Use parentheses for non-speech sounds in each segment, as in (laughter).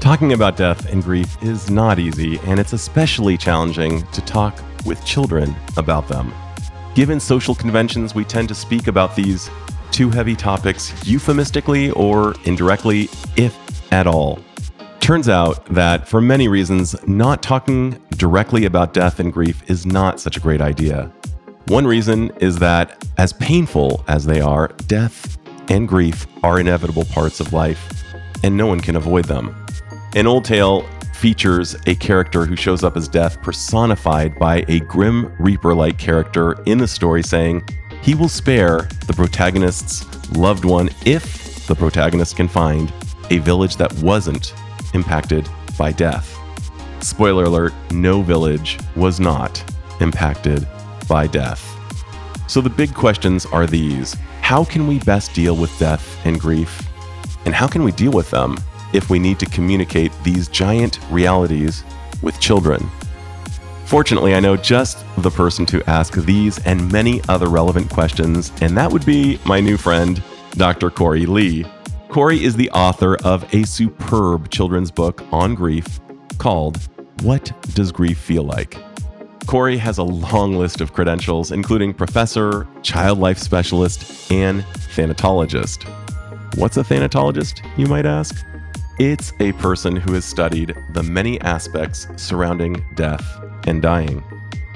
Talking about death and grief is not easy, and it's especially challenging to talk with children about them. Given social conventions, we tend to speak about these two heavy topics euphemistically or indirectly, if at all. Turns out that for many reasons, not talking directly about death and grief is not such a great idea. One reason is that, as painful as they are, death and grief are inevitable parts of life, and no one can avoid them. An old tale features a character who shows up as death personified by a grim reaper like character in the story saying he will spare the protagonist's loved one if the protagonist can find a village that wasn't impacted by death. Spoiler alert no village was not impacted by death. So the big questions are these How can we best deal with death and grief? And how can we deal with them if we need to communicate these giant realities with children. Fortunately, I know just the person to ask these and many other relevant questions, and that would be my new friend, Dr. Korie Leigh. Korie is the author of a superb children's book on grief called What Does Grief Feel Like? Korie has a long list of credentials, including professor, child life specialist, and thanatologist. What's a thanatologist, you might ask? It's a person who has studied the many aspects surrounding death and dying.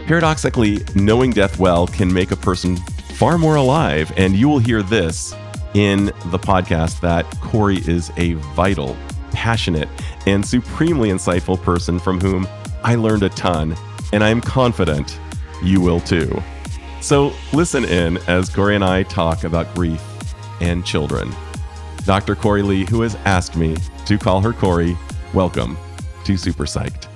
Paradoxically, knowing death well can make a person far more alive, and you will hear this in the podcast that Korie is a vital, passionate, and supremely insightful person from whom I learned a ton, and I'm confident you will too. So listen in as Korie and I talk about grief and children. Dr. Korie Leigh, who has asked me to call her Korie, welcome to Super Psyched.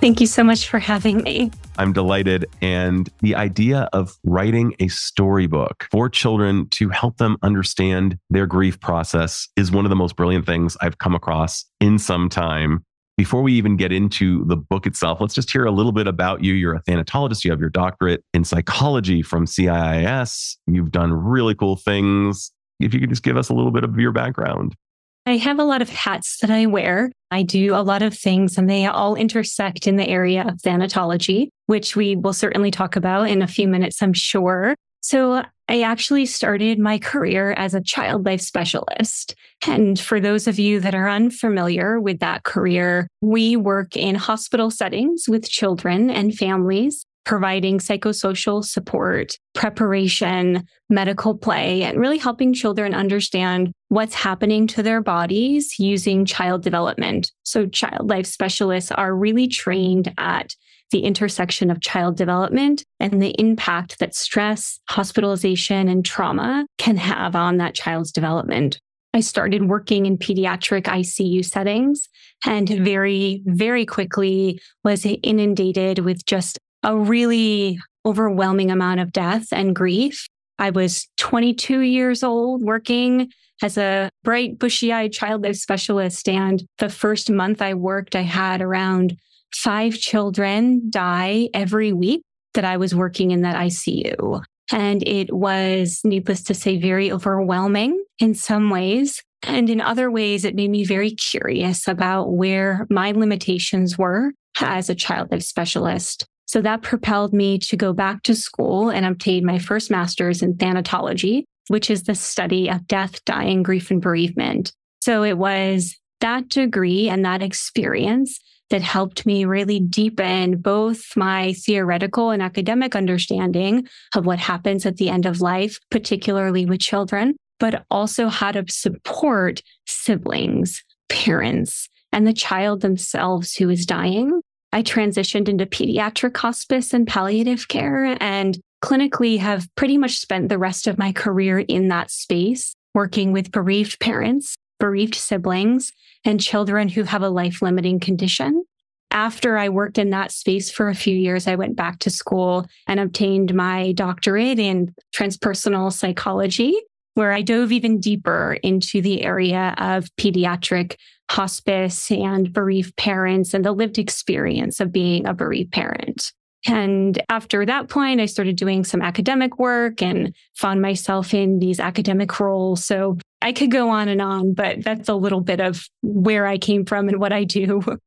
Thank you so much for having me. I'm delighted. And the idea of writing a storybook for children to help them understand their grief process is one of the most brilliant things I've come across in some time. Before we even get into the book itself, let's just hear a little bit about you. You're a thanatologist, you have your doctorate in psychology from CIIS. You've done really cool things if you could just give us a little bit of your background. I have a lot of hats that I wear. I do a lot of things and they all intersect in the area of thanatology, which we will certainly talk about in a few minutes, I'm sure. So I actually started my career as a child life specialist. And for those of you that are unfamiliar with that career, we work in hospital settings with children and families providing psychosocial support, preparation, medical play, and really helping children understand what's happening to their bodies using child development. So, child life specialists are really trained at the intersection of child development and the impact that stress, hospitalization, and trauma can have on that child's development. I started working in pediatric ICU settings and very, very quickly was inundated with just a really overwhelming amount of death and grief. I was 22 years old working as a bright, bushy eyed child life specialist. And the first month I worked, I had around five children die every week that I was working in that ICU. And it was, needless to say, very overwhelming in some ways. And in other ways, it made me very curious about where my limitations were as a child life specialist. So that propelled me to go back to school and obtain my first master's in thanatology, which is the study of death, dying, grief, and bereavement. So it was that degree and that experience that helped me really deepen both my theoretical and academic understanding of what happens at the end of life, particularly with children, but also how to support siblings, parents, and the child themselves who is dying I transitioned into pediatric hospice and palliative care and clinically have pretty much spent the rest of my career in that space, working with bereaved parents, bereaved siblings, and children who have a life limiting condition. after I worked in that space for a few years, I went back to school and obtained my doctorate in transpersonal psychology, where I dove even deeper into the area of pediatric hospice and bereaved parents and the lived experience of being a bereaved parent. And after that point, I started doing some academic work and found myself in these academic roles. So I could go on and on, but that's a little bit of where I came from and what I do. (laughs)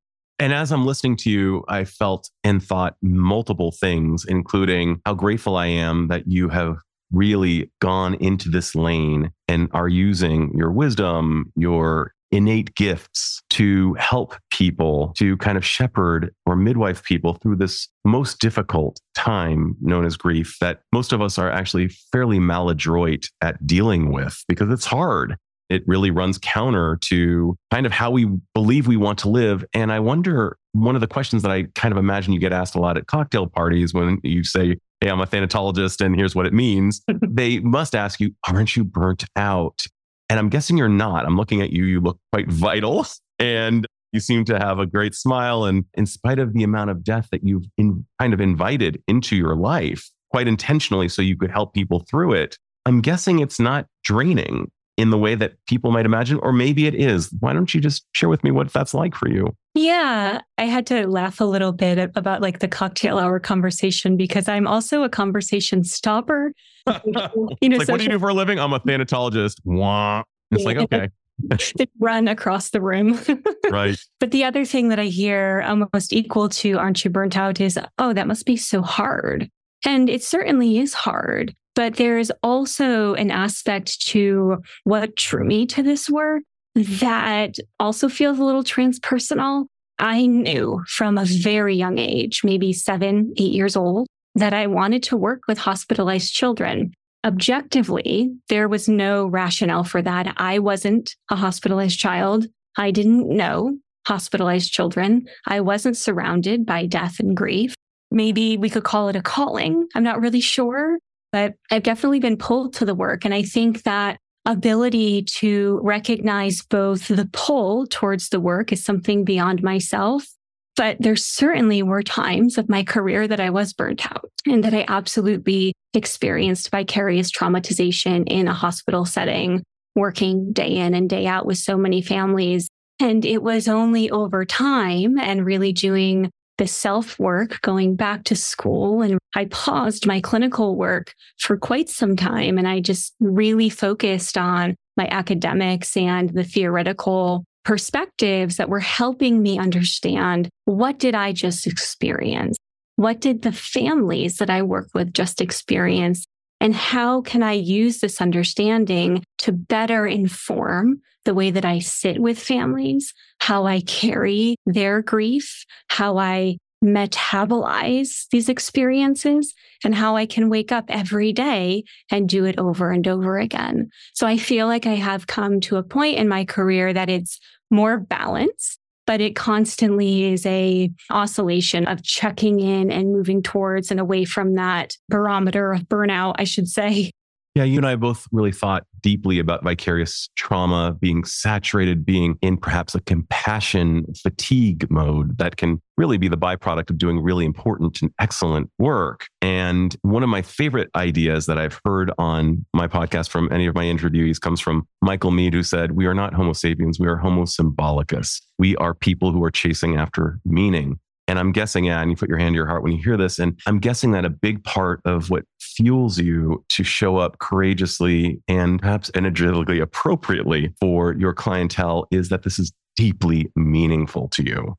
And as I'm listening to you, I felt and thought multiple things, including how grateful I am that you have really gone into this lane and are using your wisdom, your innate gifts to help people to kind of shepherd or midwife people through this most difficult time known as grief that most of us are actually fairly maladroit at dealing with because it's hard. It really runs counter to kind of how we believe we want to live. And I wonder one of the questions that I kind of imagine you get asked a lot at cocktail parties when you say, Hey, I'm a thanatologist and here's what it means. (laughs) they must ask you, Aren't you burnt out? And I'm guessing you're not. I'm looking at you. You look quite vital (laughs) and you seem to have a great smile. And in spite of the amount of death that you've in, kind of invited into your life, quite intentionally, so you could help people through it, I'm guessing it's not draining in the way that people might imagine, or maybe it is. Why don't you just share with me what that's like for you? Yeah, I had to laugh a little bit about like the cocktail hour conversation because I'm also a conversation stopper. (laughs) you know, like, what do you do for a living? I'm a thanatologist. Wah. It's like, okay. (laughs) run across the room. (laughs) right. But the other thing that I hear almost equal to aren't you burnt out is, oh, that must be so hard. And it certainly is hard. But there's also an aspect to what drew me to this work that also feels a little transpersonal. I knew from a very young age, maybe seven, eight years old, that I wanted to work with hospitalized children. Objectively, there was no rationale for that. I wasn't a hospitalized child. I didn't know hospitalized children. I wasn't surrounded by death and grief. Maybe we could call it a calling. I'm not really sure but I've definitely been pulled to the work. And I think that ability to recognize both the pull towards the work is something beyond myself. But there certainly were times of my career that I was burnt out and that I absolutely experienced vicarious traumatization in a hospital setting, working day in and day out with so many families. And it was only over time and really doing the self work, going back to school. And I paused my clinical work for quite some time. And I just really focused on my academics and the theoretical perspectives that were helping me understand what did I just experience? What did the families that I work with just experience? And how can I use this understanding to better inform the way that I sit with families, how I carry their grief, how I metabolize these experiences and how I can wake up every day and do it over and over again. So I feel like I have come to a point in my career that it's more balanced, but it constantly is a oscillation of checking in and moving towards and away from that barometer of burnout, I should say. Yeah, you and I both really thought deeply about vicarious trauma being saturated, being in perhaps a compassion fatigue mode that can really be the byproduct of doing really important and excellent work. And one of my favorite ideas that I've heard on my podcast from any of my interviewees comes from Michael Meade, who said, We are not Homo sapiens, we are Homo symbolicus. We are people who are chasing after meaning. And I'm guessing, yeah, and you put your hand to your heart when you hear this. And I'm guessing that a big part of what fuels you to show up courageously and perhaps energetically appropriately for your clientele is that this is deeply meaningful to you.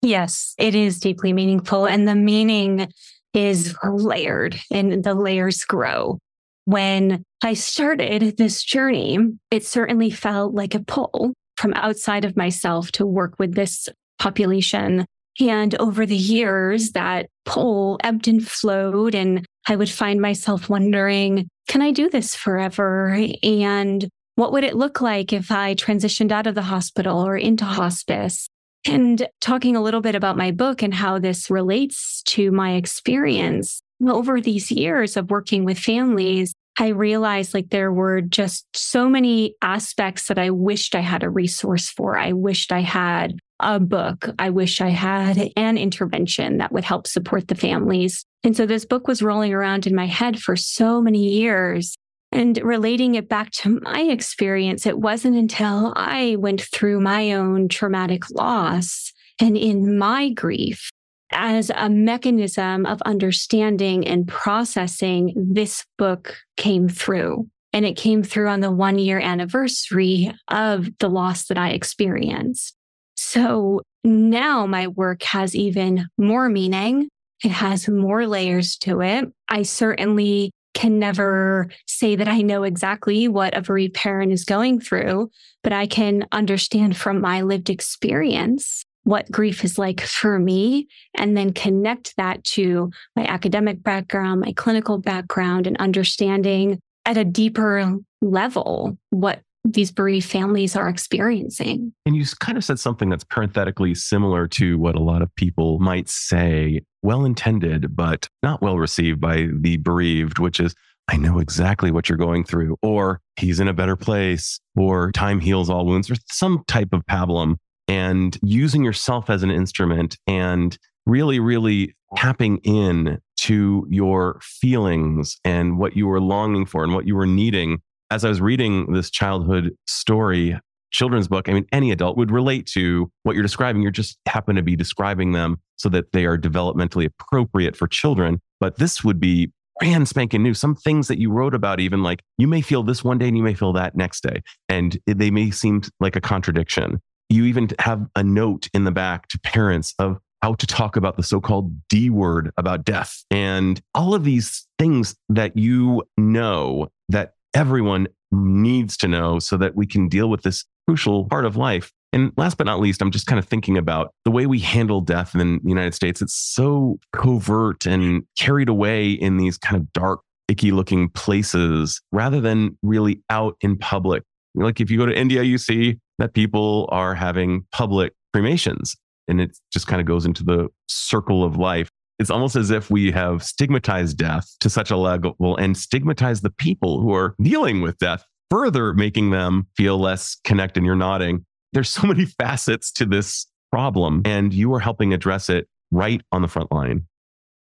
Yes, it is deeply meaningful. And the meaning is layered and the layers grow. When I started this journey, it certainly felt like a pull from outside of myself to work with this population and over the years, that pull ebbed and flowed. And I would find myself wondering, can I do this forever? And what would it look like if I transitioned out of the hospital or into hospice? And talking a little bit about my book and how this relates to my experience over these years of working with families, I realized like there were just so many aspects that I wished I had a resource for. I wished I had a book. I wish I had an intervention that would help support the families. And so this book was rolling around in my head for so many years. And relating it back to my experience, it wasn't until I went through my own traumatic loss and in my grief as a mechanism of understanding and processing, this book came through. And it came through on the one year anniversary of the loss that I experienced. So now my work has even more meaning. It has more layers to it. I certainly can never say that I know exactly what a bereaved parent is going through, but I can understand from my lived experience what grief is like for me and then connect that to my academic background, my clinical background, and understanding at a deeper level what these bereaved families are experiencing. And you kind of said something that's parenthetically similar to what a lot of people might say, well intended, but not well received by the bereaved, which is, I know exactly what you're going through, or he's in a better place, or time heals all wounds, or some type of pablum. And using yourself as an instrument and really, really tapping in to your feelings and what you were longing for and what you were needing as I was reading this childhood story, children's book, I mean, any adult would relate to what you're describing. You're just happen to be describing them so that they are developmentally appropriate for children. But this would be brand spanking new. Some things that you wrote about, even like you may feel this one day and you may feel that next day. And they may seem like a contradiction. You even have a note in the back to parents of how to talk about the so called D word about death and all of these things that you know that everyone needs to know so that we can deal with this crucial part of life. And last but not least, I'm just kind of thinking about the way we handle death in the United States. It's so covert and carried away in these kind of dark, icky looking places rather than really out in public. Like if you go to India, you see that people are having public cremations and it just kind of goes into the circle of life it's almost as if we have stigmatized death to such a level and stigmatized the people who are dealing with death, further making them feel less connected. You're nodding. There's so (laughs) many facets to this problem, and you are helping address it right on the front line.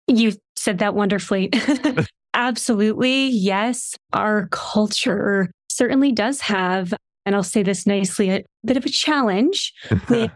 You said that wonderfully. (laughs) Absolutely. Yes. Our culture certainly does have, and I'll say this nicely, a bit of a challenge (laughs) with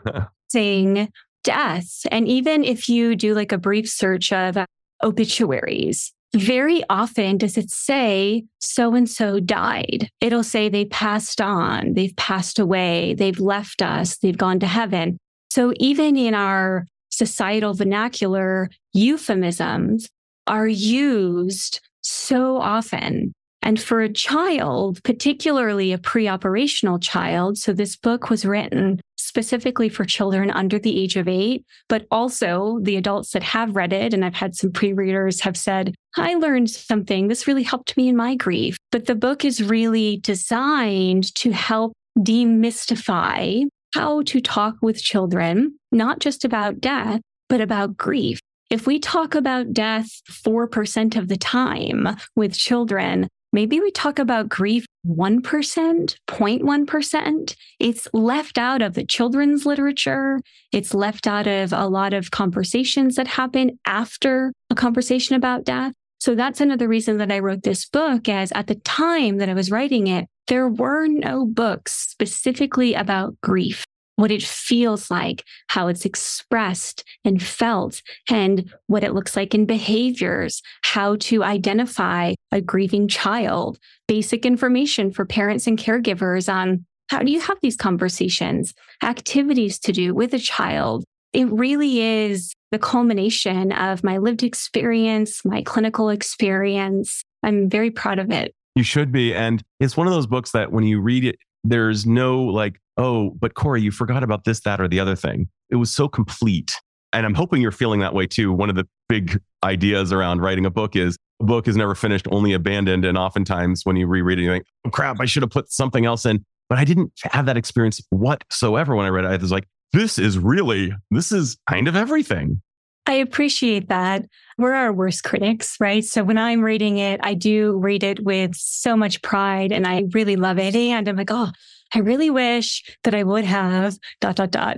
saying death. And even if you do like a brief search of obituaries, very often does it say so and so died. It'll say they passed on, they've passed away, they've left us, they've gone to heaven. So even in our societal vernacular, euphemisms are used so often and for a child, particularly a pre operational child, so this book was written specifically for children under the age of eight, but also the adults that have read it. And I've had some pre readers have said, I learned something. This really helped me in my grief. But the book is really designed to help demystify how to talk with children, not just about death, but about grief. If we talk about death 4% of the time with children, maybe we talk about grief 1%, 0.1%. It's left out of the children's literature. It's left out of a lot of conversations that happen after a conversation about death. So that's another reason that I wrote this book as at the time that I was writing it, there were no books specifically about grief what it feels like, how it's expressed and felt, and what it looks like in behaviors, how to identify a grieving child, basic information for parents and caregivers on how do you have these conversations, activities to do with a child. It really is the culmination of my lived experience, my clinical experience. I'm very proud of it. You should be. And it's one of those books that when you read it, there's no like oh, but Korie, you forgot about this, that, or the other thing. It was so complete. And I'm hoping you're feeling that way too. One of the big ideas around writing a book is a book is never finished, only abandoned. And oftentimes when you reread it, you think, oh, crap, I should have put something else in. But I didn't have that experience whatsoever when I read it. I was like, this is really, this is kind of everything. I appreciate that. We're our worst critics, right? So when I'm reading it, I do read it with so much pride and I really love it. And I'm like, oh, I really wish that I would have dot, dot, dot.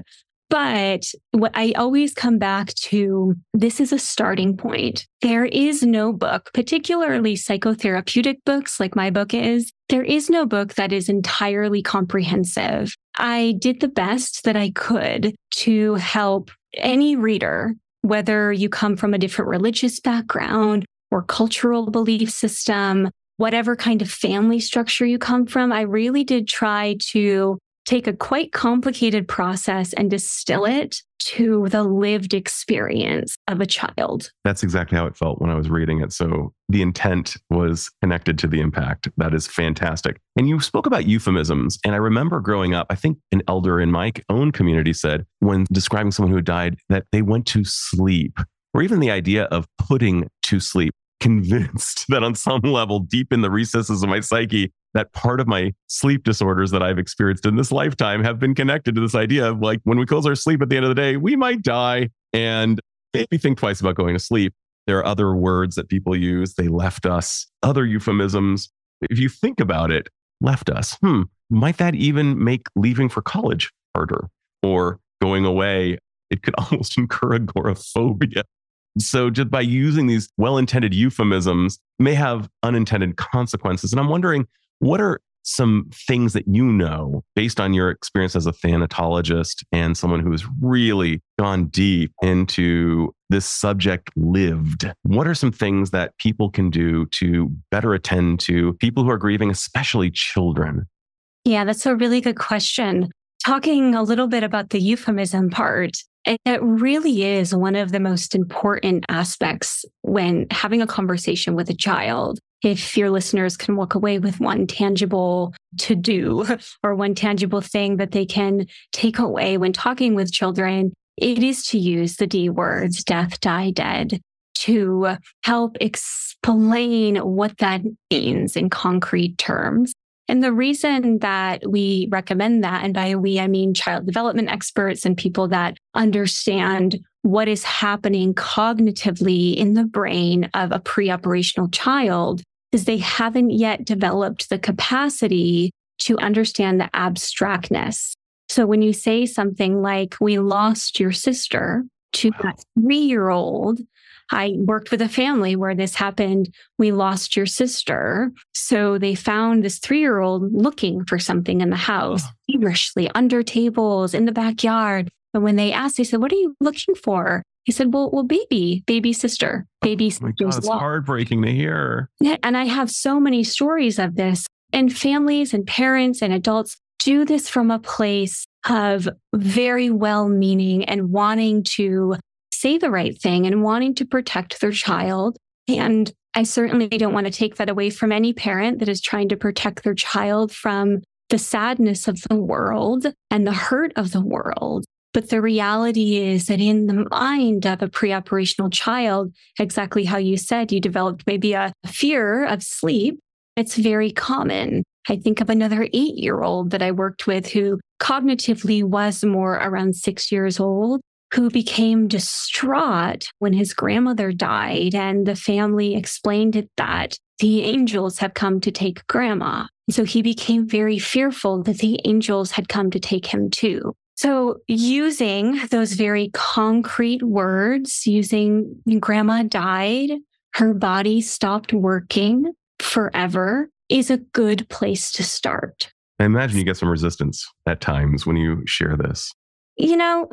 But what I always come back to this is a starting point. There is no book, particularly psychotherapeutic books like my book is, there is no book that is entirely comprehensive. I did the best that I could to help any reader, whether you come from a different religious background or cultural belief system, whatever kind of family structure you come from, I really did try to take a quite complicated process and distill it to the lived experience of a child. That's exactly how it felt when I was reading it. So the intent was connected to the impact. That is fantastic. And you spoke about euphemisms. And I remember growing up, I think an elder in my own community said when describing someone who had died that they went to sleep, or even the idea of putting to sleep convinced (laughs) that on some level, deep in the recesses of my psyche, that part of my sleep disorders that I've experienced in this lifetime have been connected to this idea of like when we close our sleep at the end of the day, we might die and maybe think twice about going to sleep. There are other words that people use. They left us, other euphemisms. If you think about it, left us. Hmm, might that even make leaving for college harder or going away? It could (laughs) almost incur agoraphobia. So just by using these well-intended euphemisms may have unintended consequences. And I'm wondering, what are some things that you know based on your experience as a thanatologist and someone who's really gone deep into this subject lived? What are some things that people can do to better attend to people who are grieving, especially children? Yeah, that's a really good question. Talking a little bit about the euphemism part, it really is one of the most important aspects when having a conversation with a child if your listeners can walk away with one tangible to do (laughs) or one tangible thing that they can take away when talking with children, it is to use the D words, death, die, dead, to help explain what that means in concrete terms. And the reason that we recommend that, and by we, I mean child development experts and people that understand what is happening cognitively in the brain of a pre-operational child is they haven't yet developed the capacity to understand the abstractness. So when you say something like, we lost your sister to uh-huh. that three year old, I worked with a family where this happened. We lost your sister. So they found this three year old looking for something in the house, uh-huh. feverishly under tables in the backyard. And when they asked, they said, What are you looking for? He said, Well, well, baby, baby sister, baby oh God, it's heartbreaking to hear. Yeah. And I have so many stories of this. And families and parents and adults do this from a place of very well meaning and wanting to say the right thing and wanting to protect their child. And I certainly don't want to take that away from any parent that is trying to protect their child from the sadness of the world and the hurt of the world. But the reality is that in the mind of a pre-operational child, exactly how you said, you developed maybe a fear of sleep. It's very common. I think of another eight year old that I worked with who cognitively was more around six years old who became distraught when his grandmother died. And the family explained that the angels have come to take grandma. So he became very fearful that the angels had come to take him too. So using those very concrete words, using grandma died, her body stopped working forever is a good place to start. I imagine you get some resistance at times when you share this. You know,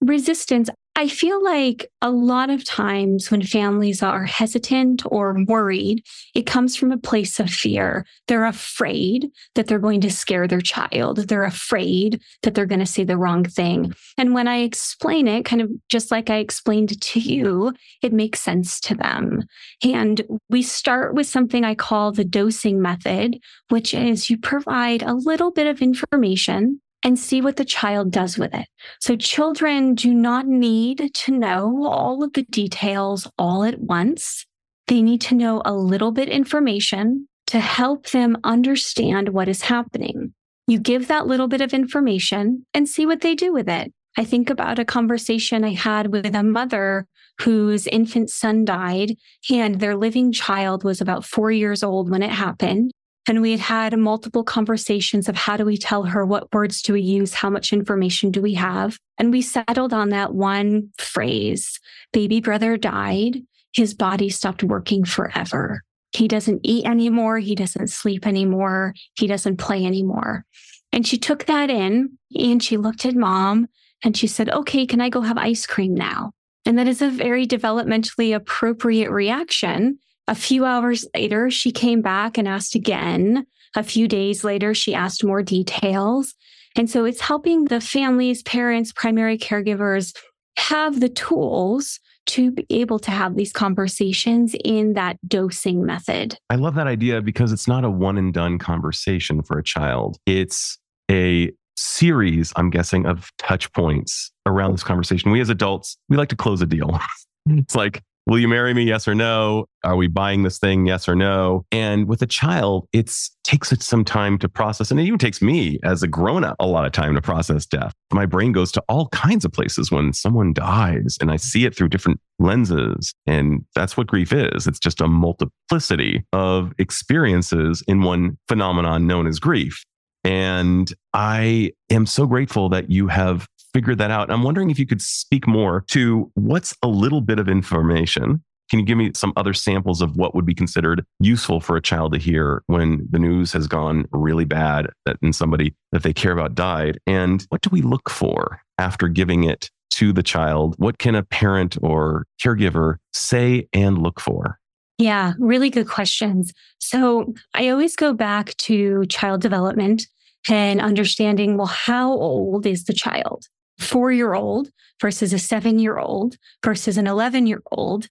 resistance. I feel like a lot of times when families are hesitant or worried, it comes from a place of fear. They're afraid that they're going to scare their child. They're afraid that they're going to say the wrong thing. And when I explain it, kind of just like I explained to you, it makes sense to them. And we start with something I call the dosing method, which is you provide a little bit of information and see what the child does with it. So children do not need to know all of the details all at once. They need to know a little bit information to help them understand what is happening. You give that little bit of information and see what they do with it. I think about a conversation I had with a mother whose infant son died and their living child was about four years old when it happened. And we had had multiple conversations of how do we tell her? What words do we use? How much information do we have? And we settled on that one phrase baby brother died. His body stopped working forever. He doesn't eat anymore. He doesn't sleep anymore. He doesn't play anymore. And she took that in and she looked at mom and she said, Okay, can I go have ice cream now? And that is a very developmentally appropriate reaction. A few hours later, she came back and asked again. A few days later, she asked more details. And so it's helping the families, parents, primary caregivers have the tools to be able to have these conversations in that dosing method. I love that idea because it's not a one and done conversation for a child. It's a series, I'm guessing, of touch points around this conversation. We as adults, we like to close a deal. (laughs) it's like, will you marry me? Yes or no? Are we buying this thing? Yes or no? And with a child, it takes it some time to process. And it even takes me as a grown up a lot of time to process death. My brain goes to all kinds of places when someone dies and I see it through different lenses. And that's what grief is. It's just a multiplicity of experiences in one phenomenon known as grief. And I am so grateful that you have figured that out. I'm wondering if you could speak more to what's a little bit of information. Can you give me some other samples of what would be considered useful for a child to hear when the news has gone really bad that and somebody that they care about died? And what do we look for after giving it to the child? What can a parent or caregiver say and look for? Yeah, really good questions. So I always go back to child development and understanding well, how old is the child? Four year old versus a seven year old versus an 11 year old,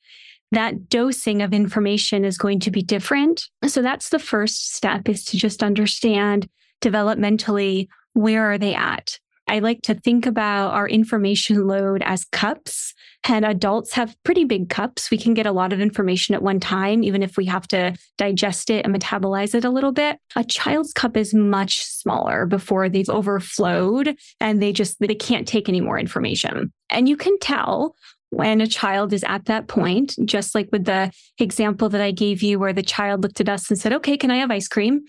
that dosing of information is going to be different. So that's the first step is to just understand developmentally where are they at? I like to think about our information load as cups, and adults have pretty big cups. We can get a lot of information at one time, even if we have to digest it and metabolize it a little bit. A child's cup is much smaller before they've overflowed and they just they can't take any more information. And you can tell when a child is at that point, just like with the example that I gave you, where the child looked at us and said, Okay, can I have ice cream?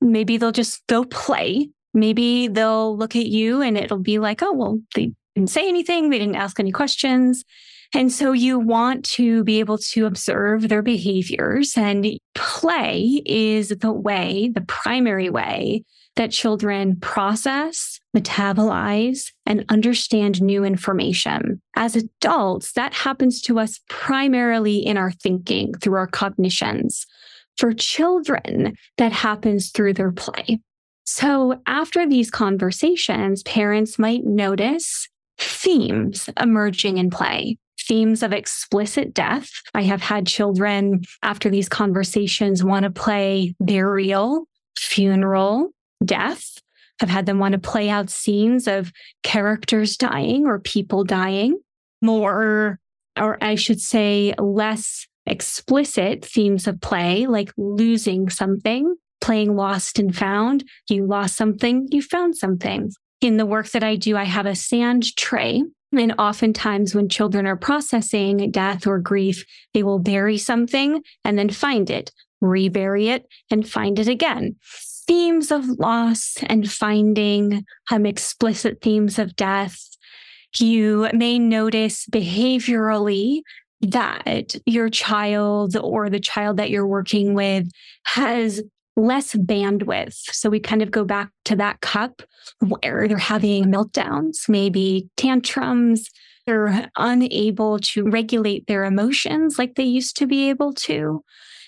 Maybe they'll just go play maybe they'll look at you and it'll be like, oh, well, they didn't say anything, they didn't ask any questions. And so you want to be able to observe their behaviors, and play is the way, the primary way that children process, metabolize, and understand new information. As adults, that happens to us primarily in our thinking through our cognitions. For children, that happens through their play. So after these conversations, parents might notice themes emerging in play. Themes of explicit death. I have had children after these conversations want to play burial, funeral, death. I've had them want to play out scenes of characters dying or people dying. More, or I should say, less explicit themes of play, like losing something, playing lost and found. You lost something, you found something. In the work that I do, I have a sand tray. And oftentimes, when children are processing death or grief, they will bury something and then find it, rebury it, and find it again. Themes of loss and finding, um, explicit themes of death. You may notice behaviorally that your child or the child that you're working with has less bandwidth. So we kind of go back to that cup where they're having meltdowns, maybe tantrums. They're unable to regulate their emotions like they used to be able to.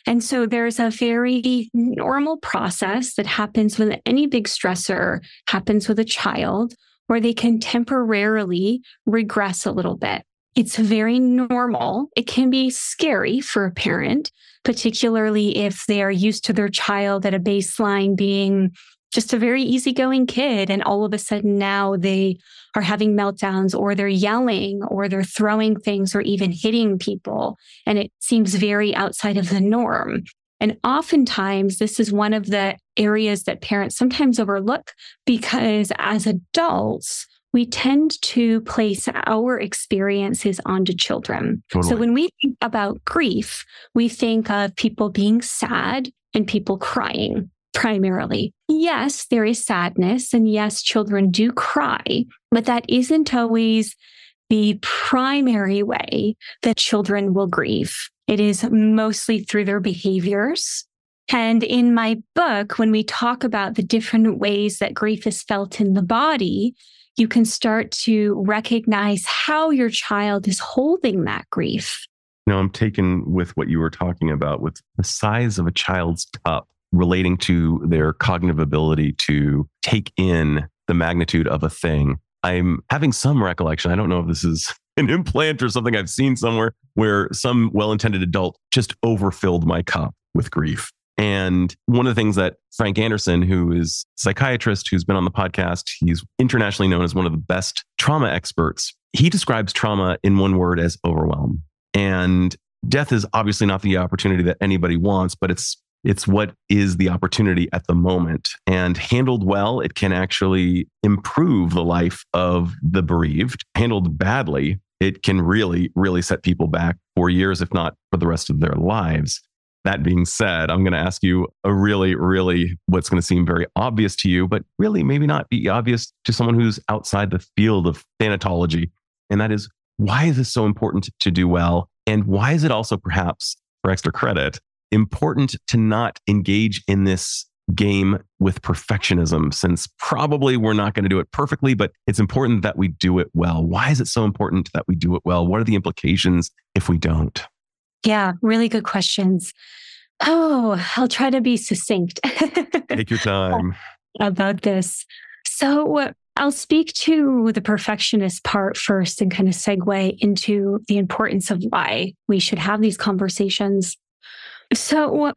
And so there's a very normal process that happens when any big stressor happens with a child where they can temporarily regress a little bit. It's very normal. It can be scary for a parent, particularly if they are used to their child at a baseline being just a very easygoing kid. And all of a sudden now they are having meltdowns or they're yelling or they're throwing things or even hitting people. And it seems very outside of the norm. And oftentimes, this is one of the areas that parents sometimes overlook because as adults, we tend to place our experiences onto children. Totally. So when we think about grief, we think of people being sad and people crying. primarily. Yes, there is sadness, and yes, children do cry, but that isn't always the primary way that children will grieve. It is mostly through their behaviors. And in my book, when we talk about the different ways that grief is felt in the body, you can start to recognize how your child is holding that grief. Know, I'm taken with what you were talking about with the size of a child's cup relating to their cognitive ability to take in the magnitude of a thing. I'm having some recollection. I don't know if this is (laughs) an implant or something I've seen somewhere where some well intended adult just overfilled my cup with grief. And one of the things that Frank Anderson, who is psychiatrist who's been on the podcast, he's internationally known as one of the best trauma experts. He describes trauma in one word as overwhelm. And death is obviously not the opportunity that anybody wants, but it's it's what is the opportunity at the moment. And handled well, it can actually improve the life of the bereaved. Handled badly, it can really, really set people back for years, if not for the rest of their lives. That being said, I'm going to ask you a really, really what's going to seem very obvious to you, but really maybe not be obvious to someone who's outside the field of thanatology. And that is why is this so important to do well? And why is it also perhaps for extra credit important to not engage in this game with perfectionism since probably we're not going to do it perfectly, but it's important that we do it well. Why is it so important that we do it well? What are the implications if we don't? Yeah, really good questions. Oh, I'll try to be succinct. Take your (laughs) time. About this. So, I'll speak to the perfectionist part first and kind of segue into the importance of why we should have these conversations. So,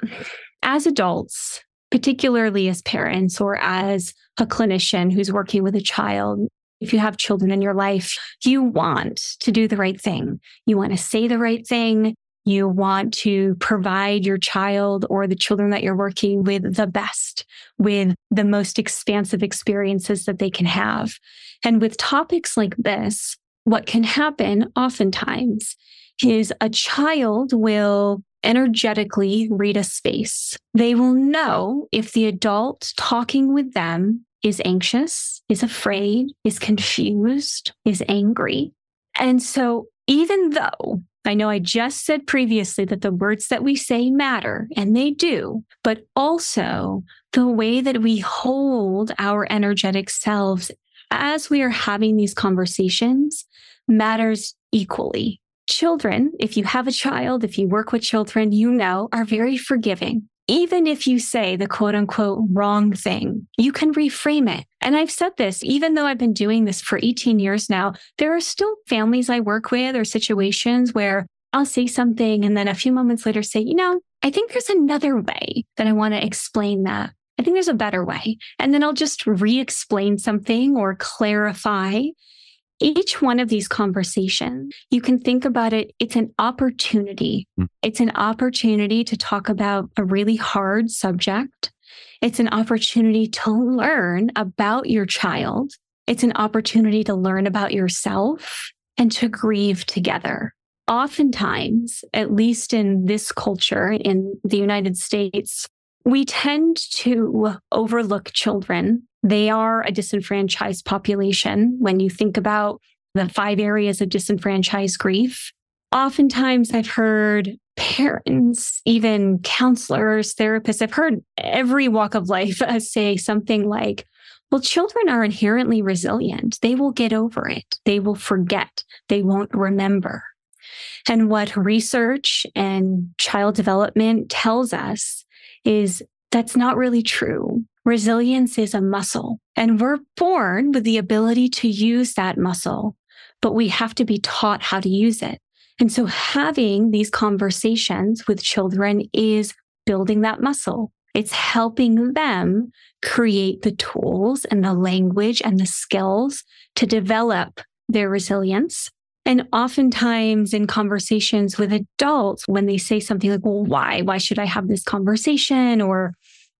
as adults, particularly as parents or as a clinician who's working with a child, if you have children in your life, you want to do the right thing. You want to say the right thing. You want to provide your child or the children that you're working with the best, with the most expansive experiences that they can have. And with topics like this, what can happen oftentimes is a child will energetically read a space. They will know if the adult talking with them is anxious, is afraid, is confused, is angry. And so, even though I know I just said previously that the words that we say matter, and they do, but also the way that we hold our energetic selves as we are having these conversations matters equally. Children, if you have a child, if you work with children, you know, are very forgiving. Even if you say the quote unquote wrong thing, you can reframe it. And I've said this, even though I've been doing this for 18 years now, there are still families I work with or situations where I'll say something and then a few moments later say, you know, I think there's another way that I want to explain that. I think there's a better way. And then I'll just re explain something or clarify each one of these conversations, you can think about it, it's an opportunity. Mm. It's an opportunity to talk about a really hard subject. It's an opportunity to learn about your child. It's an opportunity to learn about yourself and to grieve together. Oftentimes, at least in this culture in the United States, we tend to overlook children they are a disenfranchised population. When you think about the five areas of disenfranchised grief, oftentimes I've heard parents, even counselors, therapists, I've heard every walk of life uh, say something like, well, children are inherently resilient. They will get over it. They will forget. They won't remember. And what research and child development tells us is that's not really true. Resilience is a muscle, and we're born with the ability to use that muscle, but we have to be taught how to use it. And so having these conversations with children is building that muscle. It's helping them create the tools and the language and the skills to develop their resilience. And oftentimes in conversations with adults, when they say something like, well, why? Why should I have this conversation? Or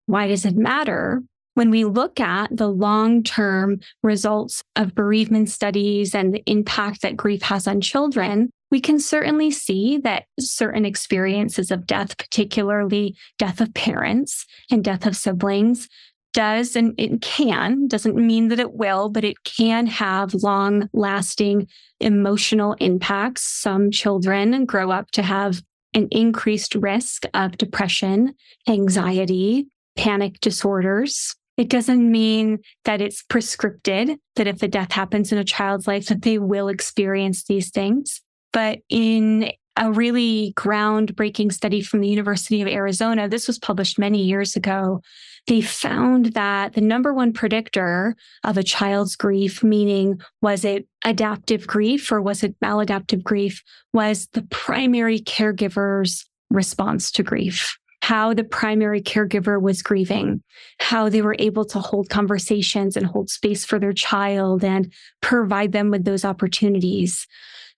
why does it matter? when we look at the long term results of bereavement studies and the impact that grief has on children, we can certainly see that certain experiences of death, particularly death of parents and death of siblings, does and it can, doesn't mean that it will, but it can have long lasting emotional impacts. Some children grow up to have an increased risk of depression, anxiety, panic disorders. It doesn't mean that it's prescripted, that if a death happens in a child's life, that they will experience these things. But in a really groundbreaking study from the University of Arizona, this was published many years ago. They found that the number one predictor of a child's grief, meaning was it adaptive grief or was it maladaptive grief, was the primary caregiver's response to grief how the primary caregiver was grieving, how they were able to hold conversations and hold space for their child and provide them with those opportunities.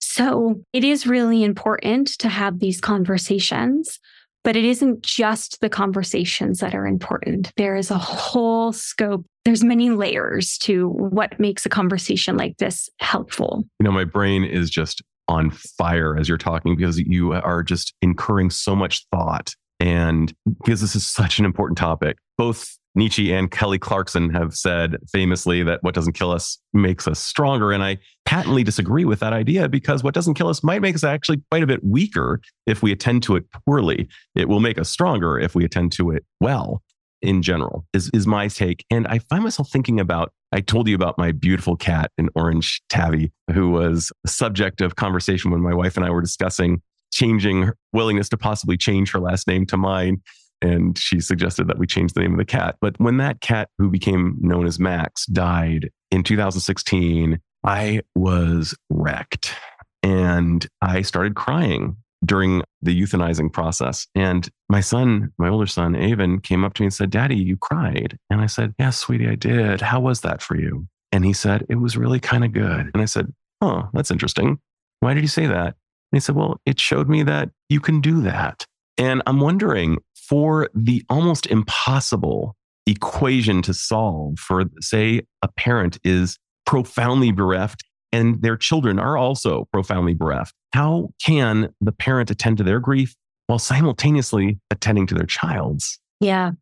So it is really important to have these conversations, but it isn't just the conversations that are important. There is a whole scope. There's many layers to what makes a conversation like this helpful. You know, my brain is just on fire as you're talking because you are just incurring so much thought and because this is such an important topic, both Nietzsche and Kelly Clarkson have said famously that what doesn't kill us makes us stronger. And I patently disagree with that idea because what doesn't kill us might make us actually quite a bit weaker if we attend to it poorly. It will make us stronger if we attend to it well in general, is, is my take. And I find myself thinking about I told you about my beautiful cat, an orange tabby, who was a subject of conversation when my wife and I were discussing changing her willingness to possibly change her last name to mine. And she suggested that we change the name of the cat. But when that cat, who became known as Max, died in 2016, I was wrecked. And I started crying during the euthanizing process. And my son, my older son, Avon, came up to me and said, Daddy, you cried. And I said, Yes, sweetie, I did. How was that for you? And he said, It was really kind of good. And I said, Oh, that's interesting. Why did you say that? And he said, Well, it showed me that you can do that. And I'm wondering for the almost impossible equation to solve for, say, a parent is profoundly bereft and their children are also profoundly bereft. How can the parent attend to their grief while simultaneously attending to their child's? Yeah.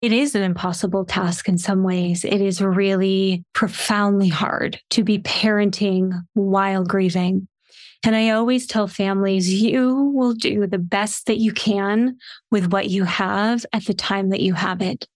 It is an impossible task in some ways. It is really profoundly hard to be parenting while grieving. And I always tell families, you will do the best that you can with what you have at the time that you have it.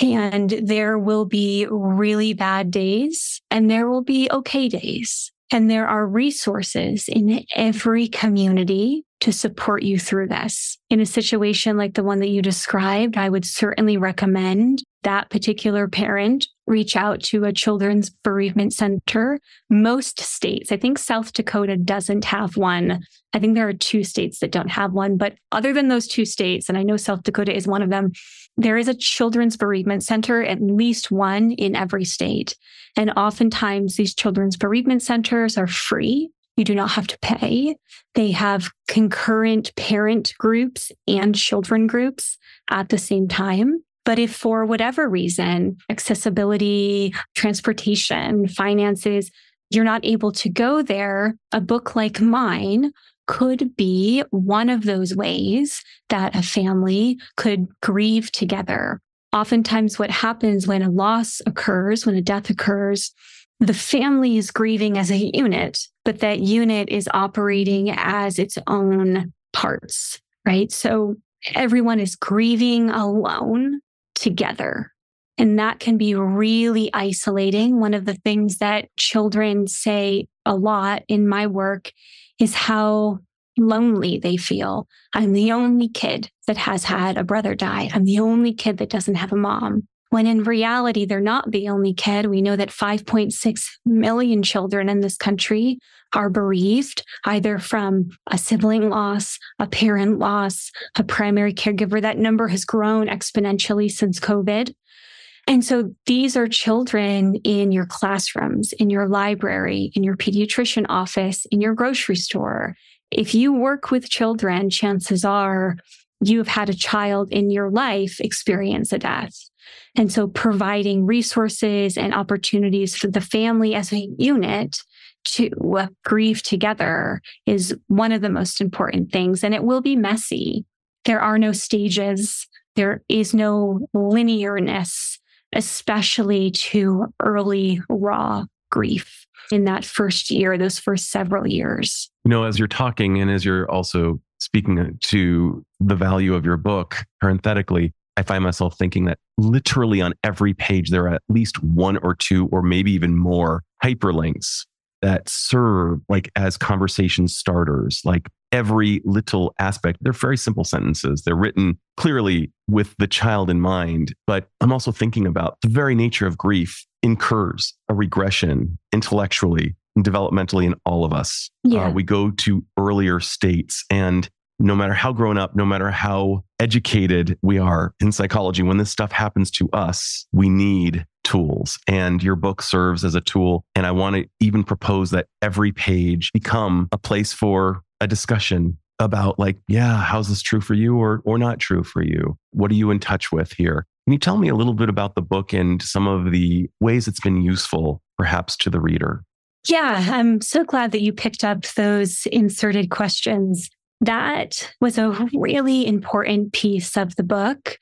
And there will be really bad days and there will be okay days. And there are resources in every community to support you through this. In a situation like the one that you described, I would certainly recommend that particular parent reach out to a children's bereavement center. Most states, I think South Dakota doesn't have one. I think there are two states that don't have one. But other than those two states, and I know South Dakota is one of them, there is a children's bereavement center, at least one in every state. And oftentimes these children's bereavement centers are free. You do not have to pay. They have concurrent parent groups and children groups at the same time. But if for whatever reason, accessibility, transportation, finances, you're not able to go there, a book like mine could be one of those ways that a family could grieve together. Oftentimes, what happens when a loss occurs, when a death occurs, the family is grieving as a unit, but that unit is operating as its own parts, right? So everyone is grieving alone together. And that can be really isolating. One of the things that children say a lot in my work is how lonely they feel. I'm the only kid that has had a brother die. I'm the only kid that doesn't have a mom. When in reality, they're not the only kid. We know that 5.6 million children in this country are bereaved, either from a sibling loss, a parent loss, a primary caregiver. That number has grown exponentially since COVID. And so these are children in your classrooms, in your library, in your pediatrician office, in your grocery store. If you work with children, chances are you have had a child in your life experience a death. And so providing resources and opportunities for the family as a unit to grieve together is one of the most important things. And it will be messy. There are no stages. There is no linearness, especially to early raw grief in that first year, those first several years. You know, as you're talking and as you're also speaking to the value of your book, parenthetically, I find myself thinking that literally on every page, there are at least one or two, or maybe even more hyperlinks that serve like as conversation starters, like every little aspect. They're very simple sentences. They're written clearly with the child in mind. But I'm also thinking about the very nature of grief incurs a regression intellectually and developmentally in all of us. Uh, yeah. Uh, we go to earlier states and no matter how grown up, no matter how educated we are in psychology, when this stuff happens to us, we need tools. And your book serves as a tool. And I want to even propose that every page become a place for a discussion about like, yeah, how's this true for you or or not true for you? What are you in touch with here? Can you tell me a little bit about the book and some of the ways it's been useful perhaps to the reader? Yeah, I'm so glad that you picked up those inserted questions. That was a really important piece of the book.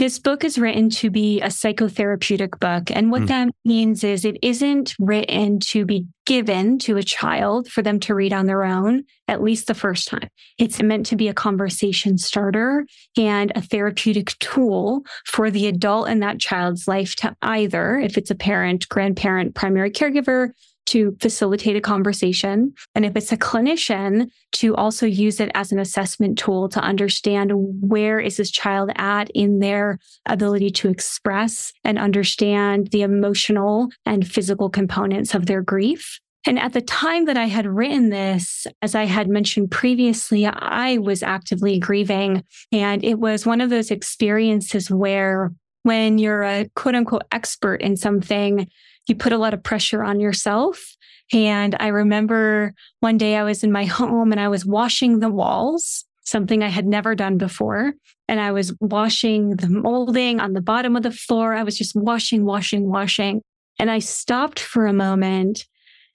This book is written to be a psychotherapeutic book. And what mm. that means is it isn't written to be given to a child for them to read on their own, at least the first time. It's meant to be a conversation starter and a therapeutic tool for the adult in that child's life to either, if it's a parent, grandparent, primary caregiver, to facilitate a conversation. And if it's a clinician, to also use it as an assessment tool to understand where is this child at in their ability to express and understand the emotional and physical components of their grief. And at the time that I had written this, as I had mentioned previously, I was actively grieving. And it was one of those experiences where when you're a quote unquote expert in something, you put a lot of pressure on yourself. And I remember one day I was in my (laughs) home and I was washing the walls, something I had never done before. And I was washing the molding on the bottom of the floor. I was just washing, washing, washing. And I stopped for a moment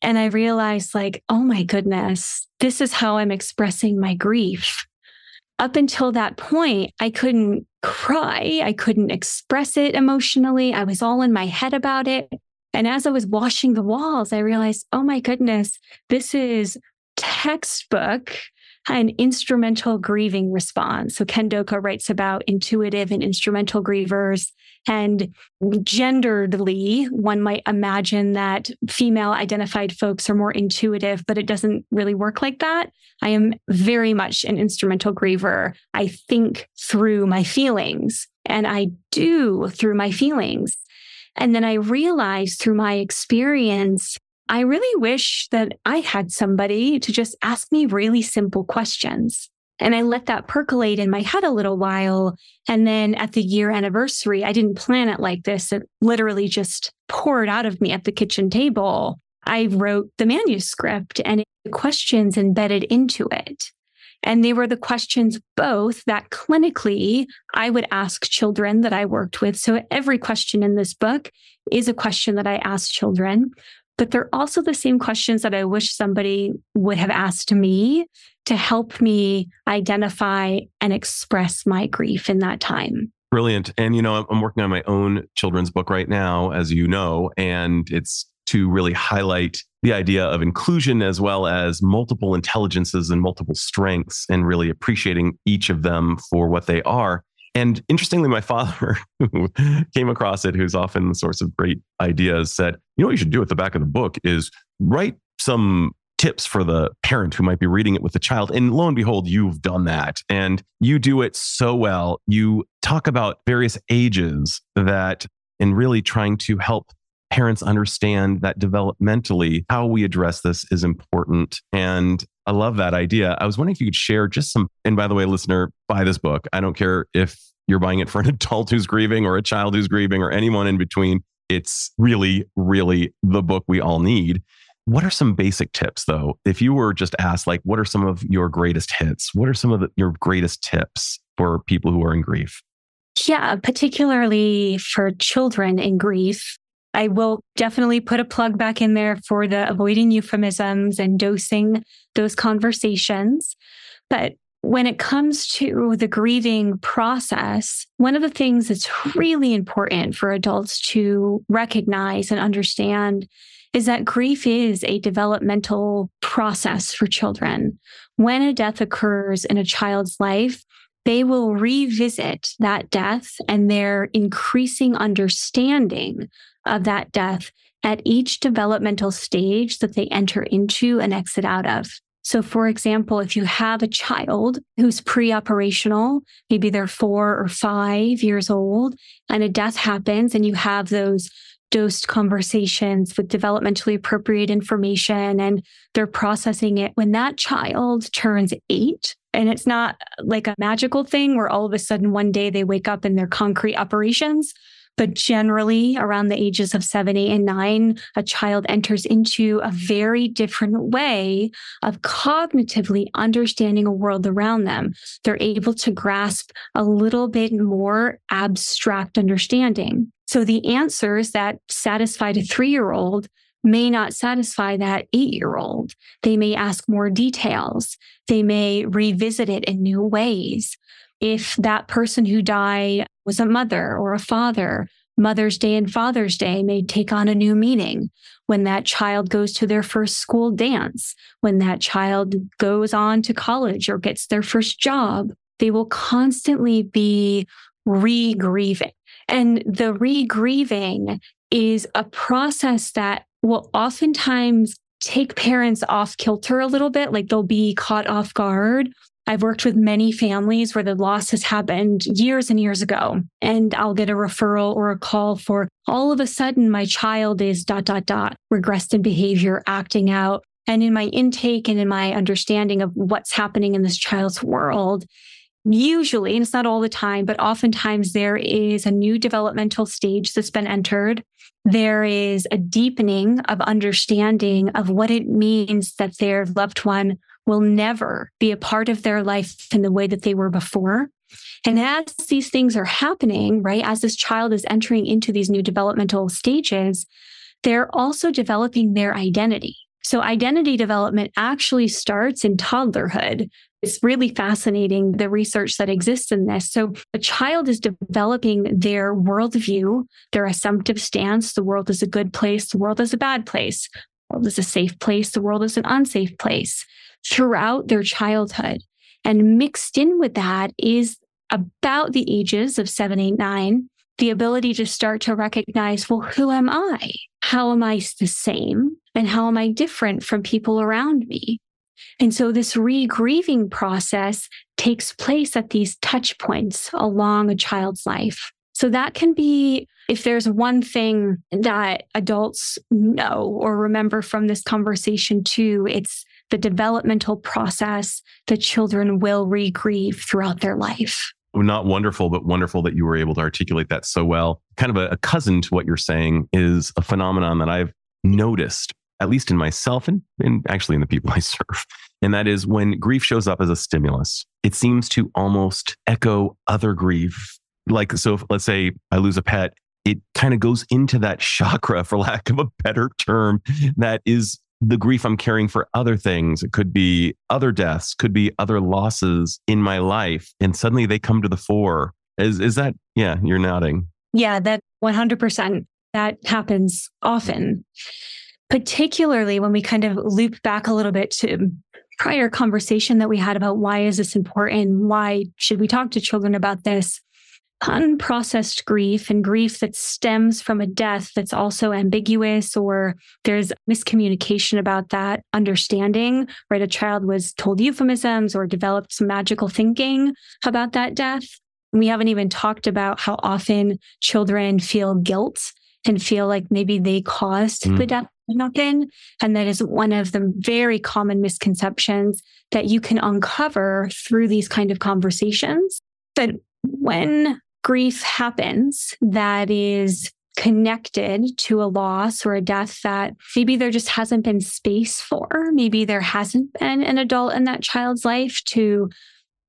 and I realized, like, oh my goodness, this is how I'm expressing my grief. Up until that point, I couldn't cry. I couldn't express it emotionally. I was all in my head about it. And as I was washing the walls, I realized, oh my goodness, this is textbook an instrumental grieving response. So Ken Doka writes about intuitive and instrumental grievers. And genderedly, one might imagine that female identified folks are more intuitive, but it doesn't really work like that. I am very much an instrumental griever. I think through my feelings and I do through my feelings. And then I realized through my experience, I really wish that I had somebody to just ask me really simple questions. And I let that percolate in my head a little while. And then at the year anniversary, I didn't plan it like this. It literally just poured out of me at the kitchen table. I wrote the manuscript and the questions embedded into it. And they were the questions both that clinically I would ask children that I worked with. So every question in this book is a question that I ask children, but they're also the same questions that I wish somebody would have asked me to help me identify and express my grief in that time. Brilliant. And, you know, I'm working on my own children's book right now, as you know, and it's to really highlight the idea of inclusion as well as multiple intelligences and multiple strengths and really appreciating each of them for what they are. And interestingly, my (laughs) father, who came across it, who's often the source of great ideas, said, You know what you should do at the back of the book is write some tips for the parent who might be reading it with the child. And lo and behold, you've done that. And you do it so well. You talk about various ages that, and really trying to help parents understand that developmentally, how we address this is important. And I love that idea. I was wondering if you could share just some, and by the way, listener, buy this book. I don't care if you're buying it for an (laughs) adult who's grieving or a child who's grieving or anyone in between. It's really, really the book we all need. What are some basic tips, though? If you were just asked, like, what are some of your greatest hits? What are some of the, your greatest tips for people who are in grief? Yeah, particularly for children in grief. I will definitely put a plug back in there for the avoiding euphemisms and dosing those conversations. But when it comes to the grieving process, one of the things that's really important for adults to recognize and understand is that grief is a developmental process for children. When a death occurs in a child's life, they will revisit that death and their increasing understanding of that death at each developmental stage that they enter into and exit out of. So, for example, if you have a child who's pre operational, maybe they're four or five years old, and a death happens, and you have those dosed conversations with developmentally appropriate information and they're processing it when that child turns eight. And it's not like a magical thing where all of a sudden one day they wake up and they're concrete operations. But generally, around the ages of seven, eight, and nine, a child enters into a very different way of cognitively understanding a world around them. They're able to grasp a little bit more abstract understanding. So the answers that satisfied a three year old may not satisfy that eight year old. They may ask more details. They may revisit it in new ways if that person who died was a mother or a father, Mother's Day and Father's Day may take on a new meaning. When that child goes to their first school dance, when that child goes on to college or gets their first job, they will constantly be re grieving. And the re grieving is a process that will oftentimes take parents off kilter a little bit, like they'll be caught off guard I've worked with many families where the loss has happened years and years ago, and I'll get a referral or a call for all of a sudden my child is dot, dot, dot, regressed in behavior, acting out. And in my intake and in my understanding of what's happening in this child's world, usually, and it's not all the time, but oftentimes there is a new developmental stage that's been entered. There is a deepening of understanding of what it means that their loved one will never be a part of their life in the way that they were before. And as these things are happening, right, as this child is entering into these new developmental stages, they're also developing their identity. So identity development actually starts in toddlerhood. It's really fascinating the research that exists in this. So a child is developing their worldview, their assumptive stance. The world is a good place. The world is a bad place. The world is a safe place. The world is an unsafe place throughout their childhood. And mixed in with that is about the ages of seven, eight, nine, the ability to start to recognize, well, who am I? How am I the same? And how am I different from people around me? And so this re-grieving process takes place at these touch points along a child's life. So that can be, if there's one thing that adults know or remember from this conversation too, it's the developmental process that children will re-grieve throughout their life. Not wonderful, but wonderful that you were able to articulate that so well. Kind of a, a cousin to what you're saying is a phenomenon that I've noticed, at least in myself and, and actually in the people I serve. And that is when grief shows up as a stimulus, it seems to almost echo other grief. Like, so if, let's say I lose a pet, it kind of goes into that (laughs) chakra, for lack of a better term, that is the grief I'm carrying for other things. It could be other deaths, could be other losses in my life. And suddenly they come to the fore. Is, is that, yeah, you're nodding. Yeah, that 100%. That happens often, particularly when we kind of loop back a little bit to prior conversation that we had about why is this important? Why should we talk to children about this? Unprocessed grief and grief that stems from a death that's also ambiguous or there's miscommunication about that understanding, right? A child was told euphemisms or developed some magical thinking about that death. We haven't even talked about how often children feel guilt and feel like maybe they caused mm. the death of nothing. And that is one of the very common misconceptions that you can uncover through these kind of conversations. That when grief happens that is connected to a loss or a death that maybe there just hasn't been space for. Maybe there hasn't been an adult in that child's life to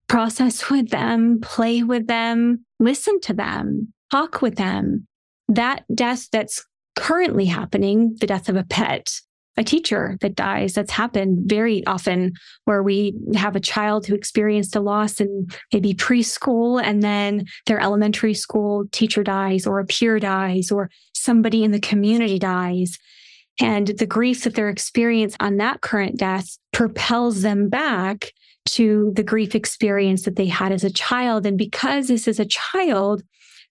process with them, play with them, listen to them, talk with them. That death that's currently happening, the death of a pet, a teacher that dies. That's happened very often where we have a child who experienced a loss in maybe preschool and then their elementary school teacher dies or a peer dies or somebody in the community dies. And the grief that they're experiencing on that current death propels them back to the grief experience that they had as a child. And because this is a child,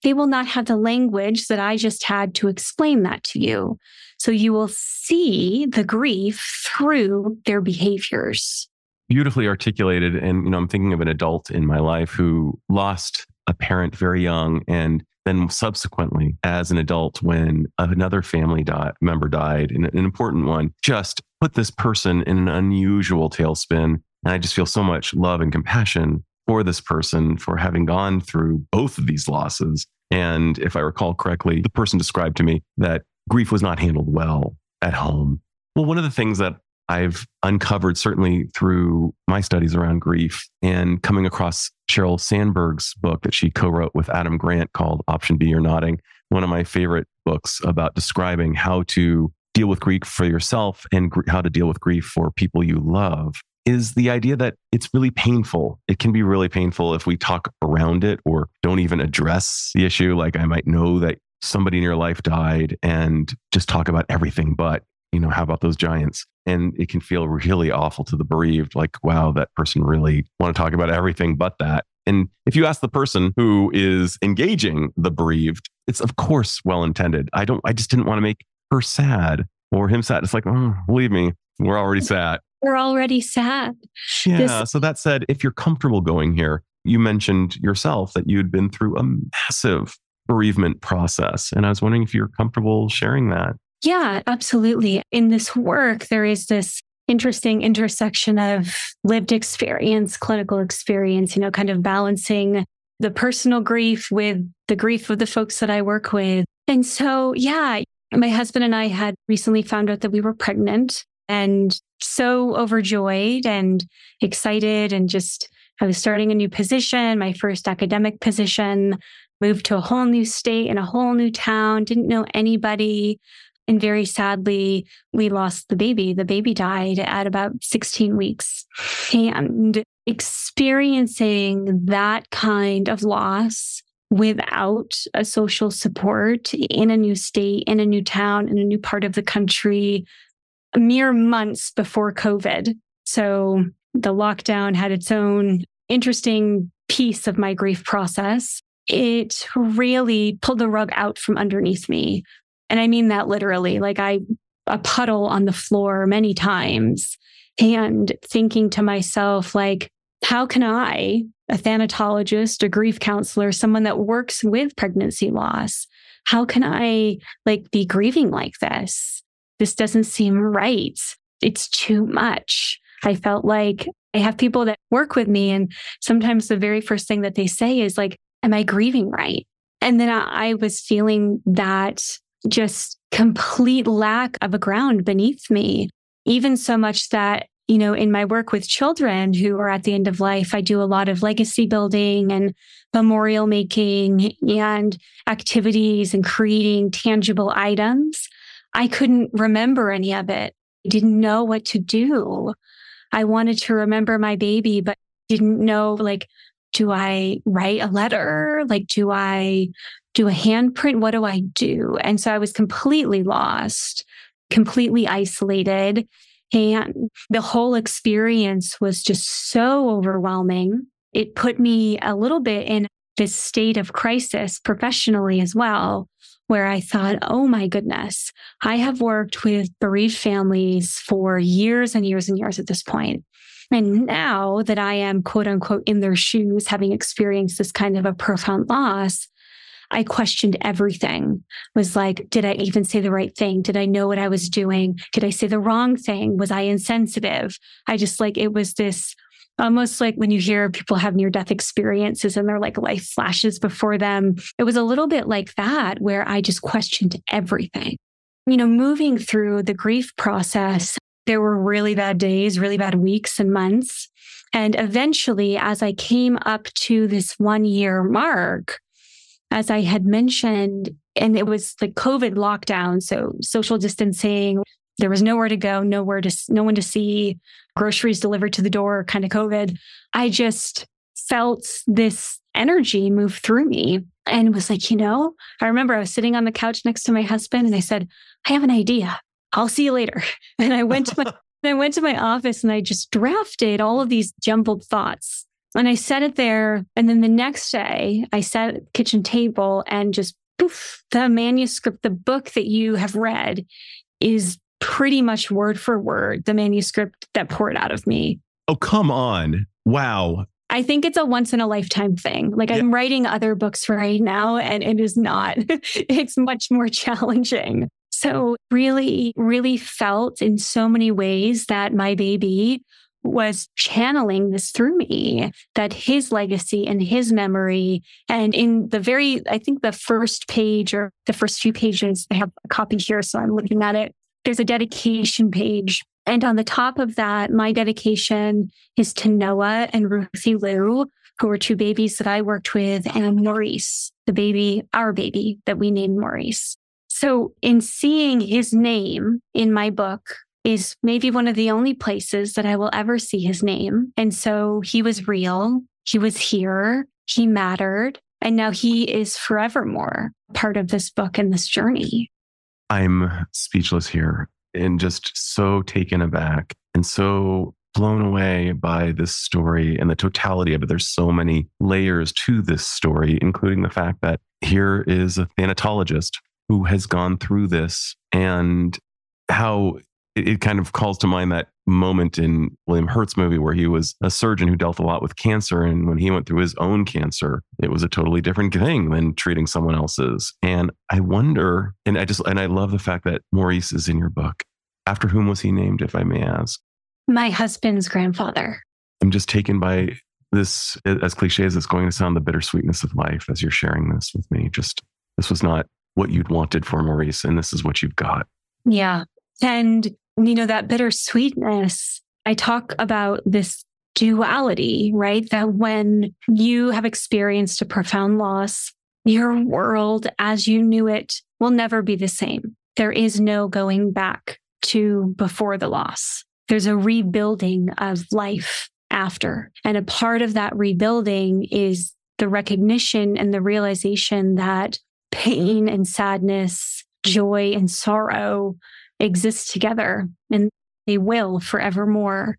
they will not have the language that I just had to explain that to you. So you will see the grief through their behaviors. Beautifully articulated. And, you know, I'm thinking of an adult in my life who lost a parent very young and then subsequently as an adult when another family member died an important one just put this person in an unusual tailspin and i just feel so much love and compassion for this person for having gone through both of these losses and if i recall correctly the person described to me that grief was not handled well at home. Well, one of the things that I've uncovered, certainly through my studies around grief and coming across Sheryl Sandberg's book that she co wrote with Adam Grant called Option B or Nodding, one of my favorite books about describing how to deal with grief for yourself and gr- how to deal with grief for people you love is the idea that it's really painful. It can be really painful if we talk around it or don't even address the issue. Like I might know that somebody in your life died and just talk about everything but, you know, how about those giants? And it can feel really awful to the bereaved, like, wow, that person really want to talk about everything but that. And if you ask the person who is engaging the bereaved, it's of course well intended. I don't, I just didn't want to make her sad or him sad. It's like, oh, believe me, we're already sad. We're already sad. Yeah. This- so that said, if you're comfortable going here, you mentioned yourself that you'd been through a massive bereavement process. And I was wondering if you're comfortable sharing that. Yeah, absolutely. In this work, there is this interesting intersection of lived experience, clinical experience, you know, kind of balancing the personal grief with the grief of the folks that I work with. And so, yeah, my husband and I had recently found out that we were pregnant and so overjoyed and excited and just I was starting a new position, my first academic position moved to a whole new state in a whole new town, didn't know anybody. And very sadly, we lost the baby. The baby died at about 16 weeks. And experiencing that kind of loss without a social support in a new state, in a new town, in a new part of the country, mere months before COVID. So the lockdown had its own interesting piece of my grief process it really pulled the rug out from underneath me. And I mean that literally. Like I, a puddle on the floor many times and thinking to myself, like, how can I, a thanatologist, a grief counselor, someone that works with pregnancy loss, how can I like be grieving like this? This doesn't seem right. It's too much. I felt like I have people that work with me, and sometimes the very first thing that they say is like, am I grieving right? And then I, I was feeling that just complete lack of a ground beneath me, even so much that you know, in my work with children who are at the end of life, I do a lot of legacy building and memorial making and activities and creating tangible items. I couldn't remember any of it. I didn't know what to do. I wanted to remember my baby, but didn't know like do I write a letter? Like, do I do a handprint? What do I do? And so I was completely lost, completely isolated. And the whole experience was just so overwhelming. It put me a little bit in this state of crisis professionally as well, where I thought, oh my goodness, I have worked with bereaved families for years and years and years at this point. And now that I am quote unquote in their shoes, having experienced this kind of a profound loss, I questioned everything. Was like, did I even say the right thing? Did I know what I was doing? Did I say the wrong thing? Was I insensitive? I just like, it was this almost like when you hear people have near death experiences and their like life flashes before them. It was a little bit like that, where I just questioned everything. You know, moving through the grief process, there were really bad days, really bad weeks and months. And eventually, as I came up to this one year mark, as I had mentioned, and it was like COVID lockdown, so social distancing, there was nowhere to go, nowhere to, no one to see, groceries delivered to the door, kind of COVID. I just felt this energy move through me and was like, you know, I remember I was sitting on the couch next to my husband and I said, I have an idea. I'll see you later. (laughs) And I went to my (laughs) I went to my office and I just drafted all of these jumbled thoughts. And I set it there. And then the next day I sat at the kitchen table and just poof, the manuscript, the book that you have read is pretty much word for word the manuscript that poured out of me. Oh, come on. Wow. I think it's a once in a lifetime thing. Like yeah. I'm writing other books right now and it is not. (laughs) it's much more challenging. So really, really felt in so many ways that my baby was channeling this through me, that his legacy and his memory. And in the very, I think the first page or the first few pages, I have a copy here. So I'm looking at it. There's a dedication page and on the top of that, my dedication is to Noah and Ruthie Lou, who were two babies that I worked with, and Maurice, the baby, our baby that we named Maurice. So, in seeing his name in my book, is maybe one of the only places that I will ever see his name. And so he was real. He was here. He mattered. And now he is forevermore part of this book and this journey. I'm speechless here and just so taken aback and so blown away by this story and the totality of it. There's so many layers to this story, including the fact that here is a thanatologist who has gone through this and how it, kind of calls to mind that moment in William Hurt's movie where he was a surgeon who dealt a lot with cancer. And when he went through his own cancer, it was a totally different thing than treating someone else's. And I wonder, and I just, and I love the fact that Maurice is in your book. After whom was he named, if I may ask? My husband's grandfather. I'm just taken by this, as cliche as it's going to sound, the bittersweetness of life as you're sharing this with me. Just, this was not what you'd wanted for Maurice, and this is what you've got. Yeah. And you know, that bittersweetness, I talk about this duality, right? That when you have experienced a profound loss, your world as you knew it will never be the same. There is no going back to before the loss. There's a rebuilding of life after. And a part of that rebuilding is the recognition and the realization that pain and sadness, joy and sorrow exist together and they will forevermore.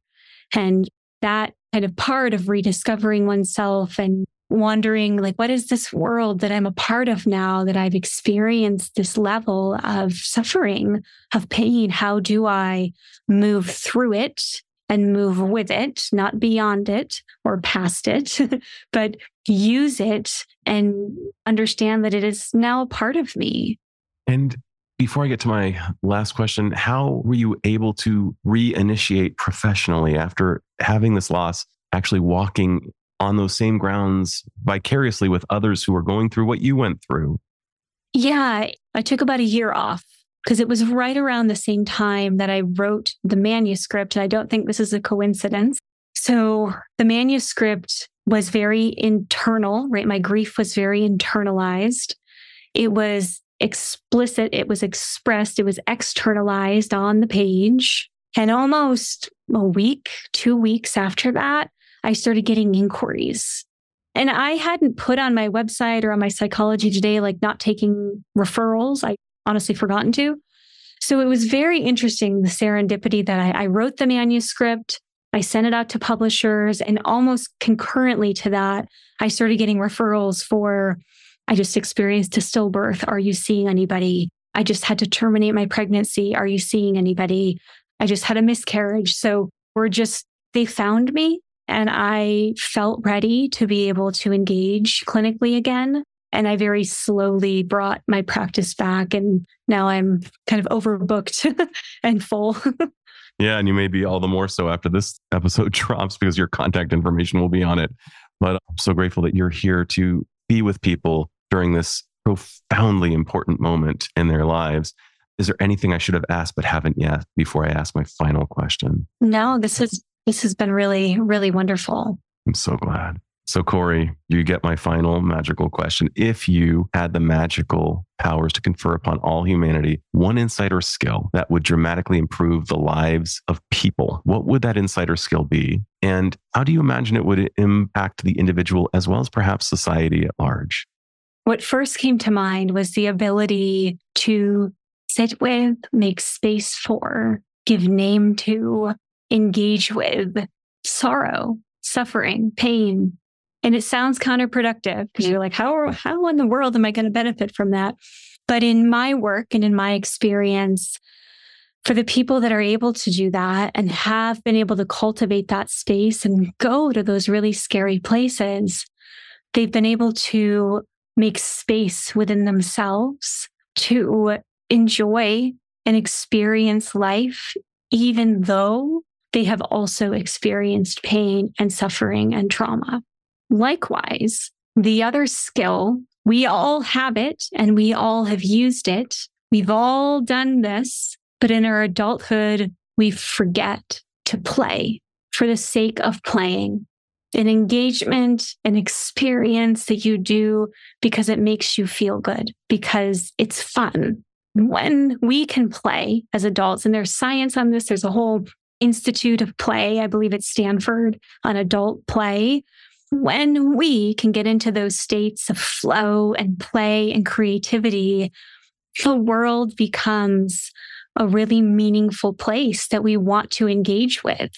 And that kind of part of rediscovering oneself and wondering, like, what is this world that I'm a part of now that I've experienced this level of suffering, of pain? How do I move through it and move with it, not beyond it or past it, (laughs) but use it and understand that it is now a part of me? And before I get to my last question, how were you able to reinitiate professionally after having this loss, actually walking on those same grounds vicariously with others who are going through what you went through? Yeah, I took about a year off because it was right around the same time that I wrote the manuscript. And I don't think this is a coincidence. So the manuscript was very internal, right? My grief was very internalized. It was explicit, it was expressed, it was externalized on the page. And almost a week, two weeks after that, I started getting inquiries. And I hadn't put on my website or on my psychology today, like not taking referrals. I honestly forgotten to. So it was very interesting the serendipity that I, I wrote the manuscript. I sent it out to publishers, and almost concurrently to that, I started getting referrals for I just experienced a stillbirth. Are you seeing anybody? I just had to terminate my pregnancy. Are you seeing anybody? I just had a miscarriage. So we're just, they found me and I felt ready to be able to engage clinically again. And I very slowly brought my practice back. And now I'm kind of overbooked (laughs) and full. (laughs) yeah. And you may be all the more so after this episode (laughs) drops because your contact information will be on it. But I'm so grateful that you're here to be with people during this profoundly important moment in their lives. Is there anything I should have asked but haven't yet before I ask my final question? No, this has this has been really, really wonderful. I'm so glad. So, Korie, you get my final magical question. If you had the magical powers to confer upon all humanity one insight or skill that would dramatically improve the lives of people, what would that insight or skill be? And how do you imagine it would impact the individual as well as perhaps society at large? What first came to mind was the ability to sit with, make space for, give name to, engage with sorrow, suffering, pain, and it sounds counterproductive because you're like, how, how in the world am I going to benefit from that? But in my work and in my experience, for the people that are able to do that and have been able to cultivate that space and go to those really scary places, they've been able to make space within themselves to enjoy and experience life, even though they have also experienced pain and suffering and trauma. Likewise, the other skill, we all have it and we all have used it. We've all done this, but in our adulthood, we forget to play for the sake of playing. An engagement, an experience that you do because it makes you feel good, because it's fun. When we can play as adults, and there's science on this, there's a whole Institute of Play, I believe it's Stanford, on adult play, when we can get into those states of flow and play and creativity, the world becomes a really meaningful place that we want to engage with.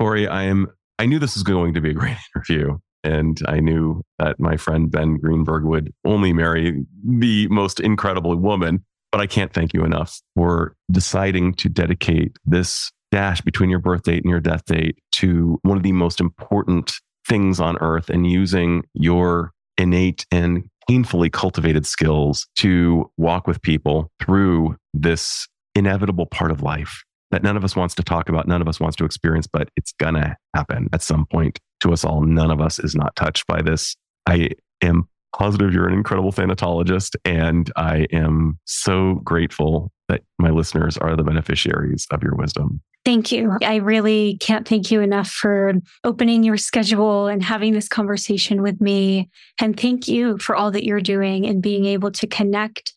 Korie, I am I knew this was going to be a great (laughs) interview. And I knew that my friend Ben Greenberg would only marry the most incredible woman. But I can't thank you enough for deciding to dedicate this dash between your birth date and your death date to one of the most important things on earth and using your innate and painfully cultivated skills to walk with people through this inevitable part of life that none of us wants to talk about, none of us wants to experience, but it's gonna happen at some point to us all. None of us is not touched by this. I am positive you're an incredible thanatologist, and I am so grateful that my listeners are the beneficiaries of your wisdom. Thank you. I really can't thank you enough for opening your schedule and having this conversation with me. And thank you for all that you're doing and being able to connect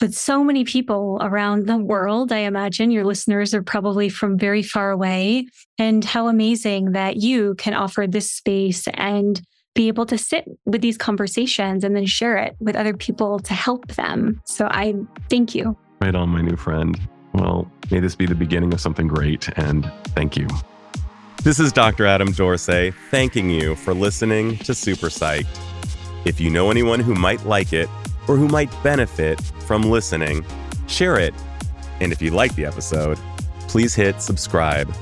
with so many people around the world. I imagine your listeners are probably from very far away. And how amazing that you can offer this space and be able to sit with these conversations and then share it with other people to help them. So I thank you. Right on, my new friend. Well, may this be the beginning of something great, and thank you. This is Dr. Adam Dorsey thanking you for listening to Super Psyched. If you know anyone who might like it or who might benefit from listening, share it. And if you like the episode, please hit subscribe